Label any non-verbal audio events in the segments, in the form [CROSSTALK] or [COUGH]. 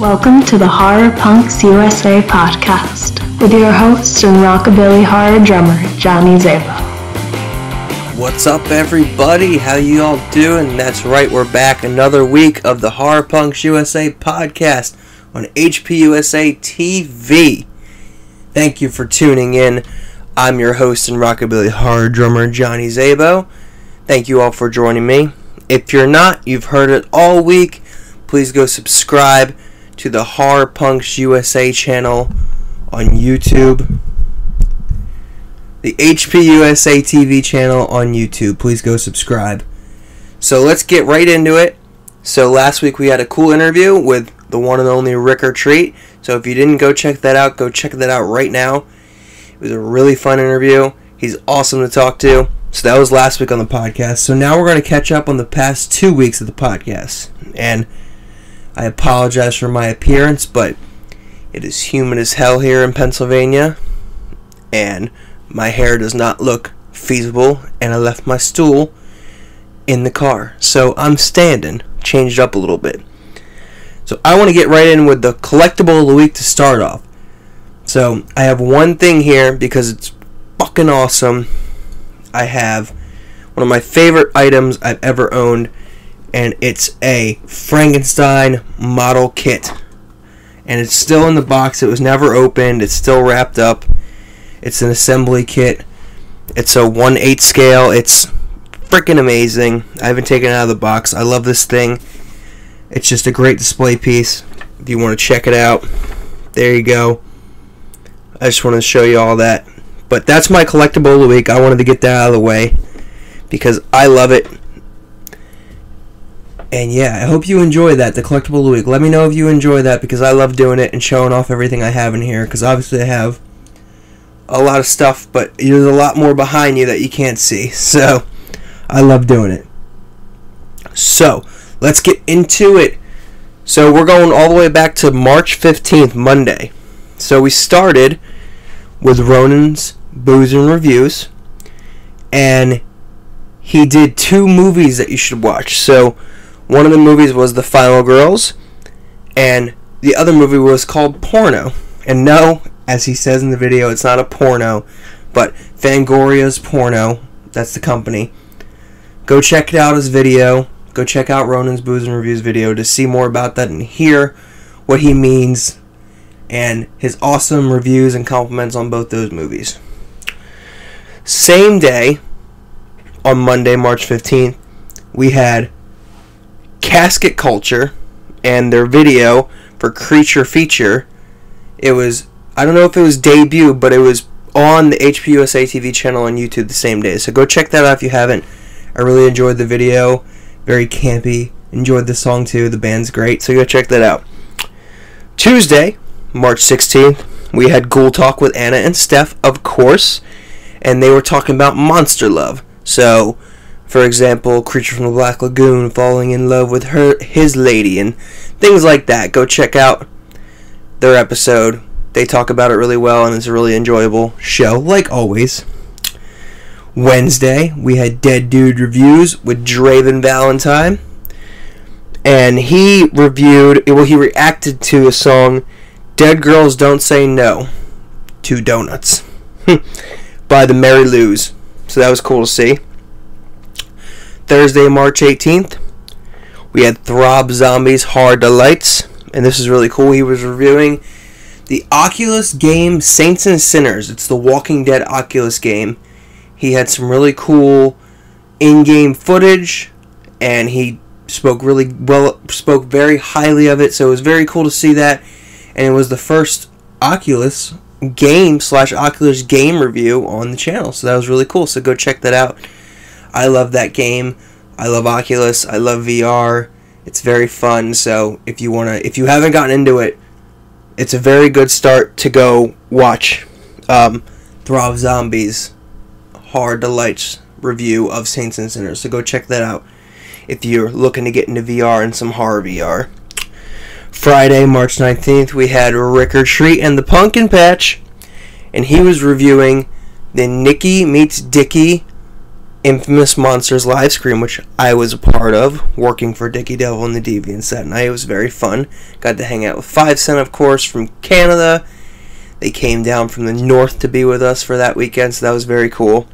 Welcome to the Horror Punks USA podcast with your host and rockabilly horror drummer, Johnny Zabo. What's up, everybody? How you all doing? That's right, we're back another week of the Horror Punks USA podcast on HPUSA TV. Thank you for tuning in. I'm your host and rockabilly horror drummer, Johnny Zabo. Thank you all for joining me. If you're not, you've heard it all week. Please go subscribe to the Horror Punks USA channel on YouTube. The HPUSA TV channel on YouTube. Please go subscribe. So let's get right into it. So last week we had a cool interview with the one and only Rick Treat. So if you didn't go check that out, go check that out right now. It was a really fun interview. He's awesome to talk to. So that was last week on the podcast. So now we're going to catch up on the past two weeks of the podcast. And I apologize for my appearance, but it is humid as hell here in Pennsylvania. And my hair does not look feasible. And I left my stool in the car. So I'm standing, changed up a little bit. So I want to get right in with the collectible of the week to start off. So I have one thing here because it's fucking awesome I have one of my favorite items I've ever owned, and it's a Frankenstein model kit. And it's still in the box, it was never opened, it's still wrapped up. It's an assembly kit. It's a 1 8 scale. It's freaking amazing. I haven't taken it out of the box. I love this thing. It's just a great display piece. If you want to check it out, there you go. I just want to show you all that. But that's my collectible of the week. I wanted to get that out of the way because I love it. And yeah, I hope you enjoy that, the collectible of the week. Let me know if you enjoy that because I love doing it and showing off everything I have in here because obviously I have a lot of stuff, but there's a lot more behind you that you can't see. [LAUGHS] So I love doing it. So let's get into it. So we're going all the way back to March 15th, Monday. So we started with Ronan's Booze and Reviews, and he did two movies that you should watch. So, one of the movies was The Final Girls, and the other movie was called Porno. And no, as he says in the video, it's not a porno, but Fangoria's Porno. That's the company. Go check out his video. Go check out Ronan's Booze and Reviews video to see more about that and hear what he means and his awesome reviews and compliments on both those movies. Same day, on Monday, March 15th, we had Casket Culture and their video for Creature Feature. It was, I don't know if it was debut, but it was on the HPUSA TV channel on YouTube the same day. So go check that out if you haven't. I really enjoyed the video. Very campy. Enjoyed the song too. The band's great. So go check that out. Tuesday, March 16th, we had Ghoul Talk with Anna and Steph, of course and they were talking about monster love. So, for example, Creature from the Black Lagoon falling in love with her his lady and things like that. Go check out their episode. They talk about it really well and it's a really enjoyable show like always. Wednesday, we had Dead Dude reviews with Draven Valentine. And he reviewed, well, he reacted to a song, Dead Girls Don't Say No to Donuts. [LAUGHS] by the Mary Lou's. So that was cool to see. Thursday, March 18th, we had Throb Zombies Horror Delights, and this is really cool. He was reviewing the Oculus game Saints and Sinners. It's the Walking Dead Oculus game. He had some really cool in-game footage, and he spoke really well, spoke very highly of it. So it was very cool to see that, and it was the first Oculus game slash Oculus game review on the channel. So that was really cool. So go check that out. I love that game. I love Oculus. I love VR. It's very fun. So if you wanna, if you haven't gotten into it, it's a very good start to go watch um, Throb Zombies Horror Delights review of Saints and Sinners. So go check that out if you're looking to get into VR and some horror VR. Friday, March 19th, we had Rickard Shriek and the Pumpkin Patch, and he was reviewing the Nikki Meets Dicky Infamous Monsters live stream, which I was a part of, working for Dickie Devil and the Deviants that night. It was very fun. Got to hang out with Five Cent, of course, from Canada. They came down from the north to be with us for that weekend, so that was very cool.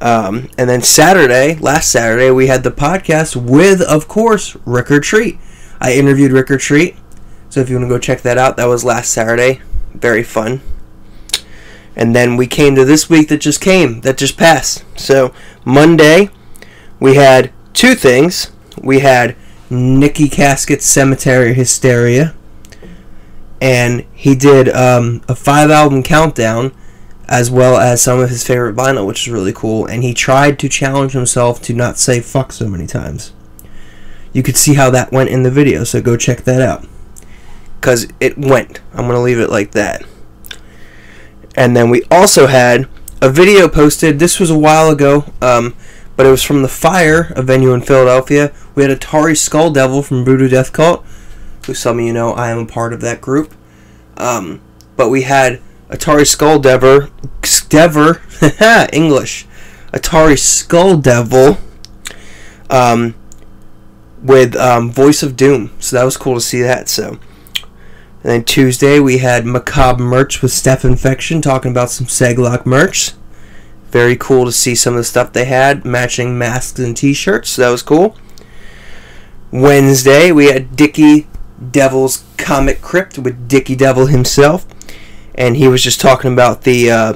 Um, and then Saturday, last Saturday, we had the podcast with, of course, Rick Treat. I interviewed Rick Treat, so if you want to go check that out, that was last Saturday. Very fun. And then we came to this week that just came, that just passed. So Monday, we had two things. We had Nicky Caskett's Cemetery Hysteria, and he did um, a five album countdown as well as some of his favorite vinyl, which is really cool. And he tried to challenge himself to not say fuck so many times. You could see how that went in the video, so go check that out. Because it went. I'm going to leave it like that. And then we also had a video posted. This was a while ago, um, but it was from the Fire, a venue in Philadelphia. We had Atari Skull Devil from Voodoo Death Cult, who some of you know I am a part of that group. Um, but we had Atari Skull Devil, Dever, [LAUGHS] English, Atari Skull Devil, um, with um, Voice of Doom. So that was cool to see that. So and then Tuesday we had Macabre merch with Steph Infection talking about some Seglock merch. Very cool to see some of the stuff they had, matching masks and t-shirts. So that was cool. Wednesday we had Dickie Devil's Comic Crypt with Dickie Devil himself. And he was just talking about the uh,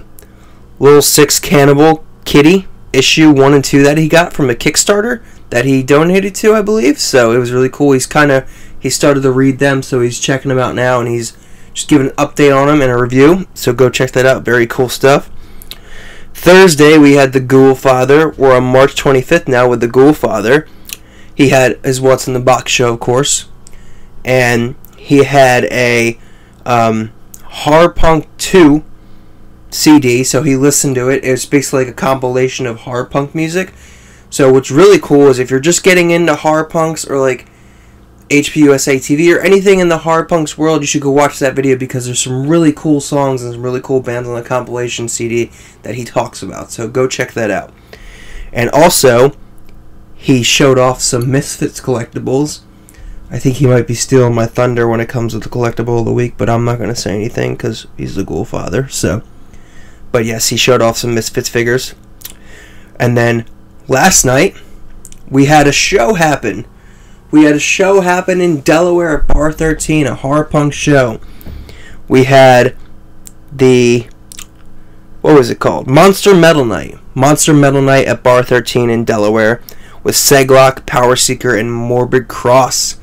Little Six Cannibal Kitty issue 1 and 2 that he got from a Kickstarter that he donated to, I believe. So it was really cool. He's kind of he started to read them, so he's checking them out now, and he's just giving an update on them and a review. So go check that out. Very cool stuff. Thursday we had the Ghoul Father. We're on March 25th now with the Ghoul Father. He had his What's in the Box show, of course, and he had a um, Horror Punk 2 CD. So he listened to it. It's basically like a compilation of horror punk music. So what's really cool is if you're just getting into horror punks or like HPUSA TV or anything in the hard punks world, you should go watch that video because there's some really cool songs and some really cool bands on the compilation CD that he talks about. So go check that out. And also, he showed off some Misfits collectibles. I think he might be stealing my thunder when it comes to the collectible of the week, but I'm not going to say anything because he's the ghoul father. So, but yes, he showed off some Misfits figures. And then last night, we had a show happen we had a show happen in Delaware at Bar 13, a horror punk show. We had the what was it called? Monster Metal Night. Monster Metal Night at Bar 13 in Delaware with Seglock, Power Seeker, and Morbid Cross.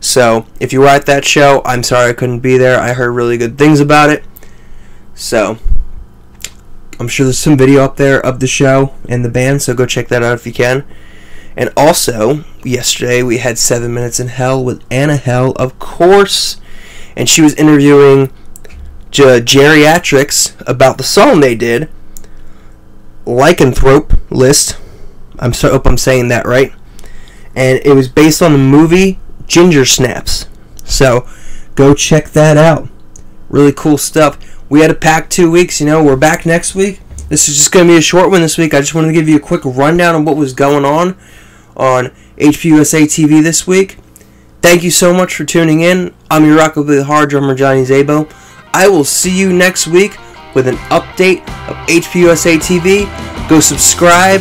So, if you were at that show, I'm sorry I couldn't be there. I heard really good things about it. So, I'm sure there's some video up there of the show and the band, so go check that out if you can. And also, yesterday we had Seven Minutes in Hell with Anna Hell, of course. And she was interviewing Geriatrix about the song they did, Lycanthrope List. I'm so hope I'm saying that right. And it was based on the movie Ginger Snaps. So go check that out. Really cool stuff. We had a packed two weeks, you know, we're back next week. This is just going to be a short one this week. I just wanted to give you a quick rundown of what was going on on HPUSA TV this week. Thank you so much for tuning in. I'm your rock Rockabilly Hard drummer Johnny Zabo. I will see you next week with an update of HPUSA TV. Go subscribe.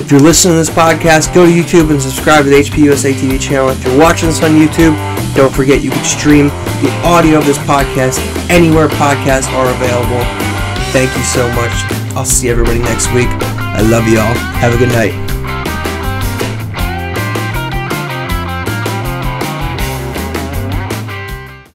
If you're listening to this podcast, go to YouTube and subscribe to the HPUSA TV channel. If you're watching this on YouTube, don't forget you can stream the audio of this podcast anywhere podcasts are available. Thank you so much. I'll see everybody next week. I love y'all. Have a good night.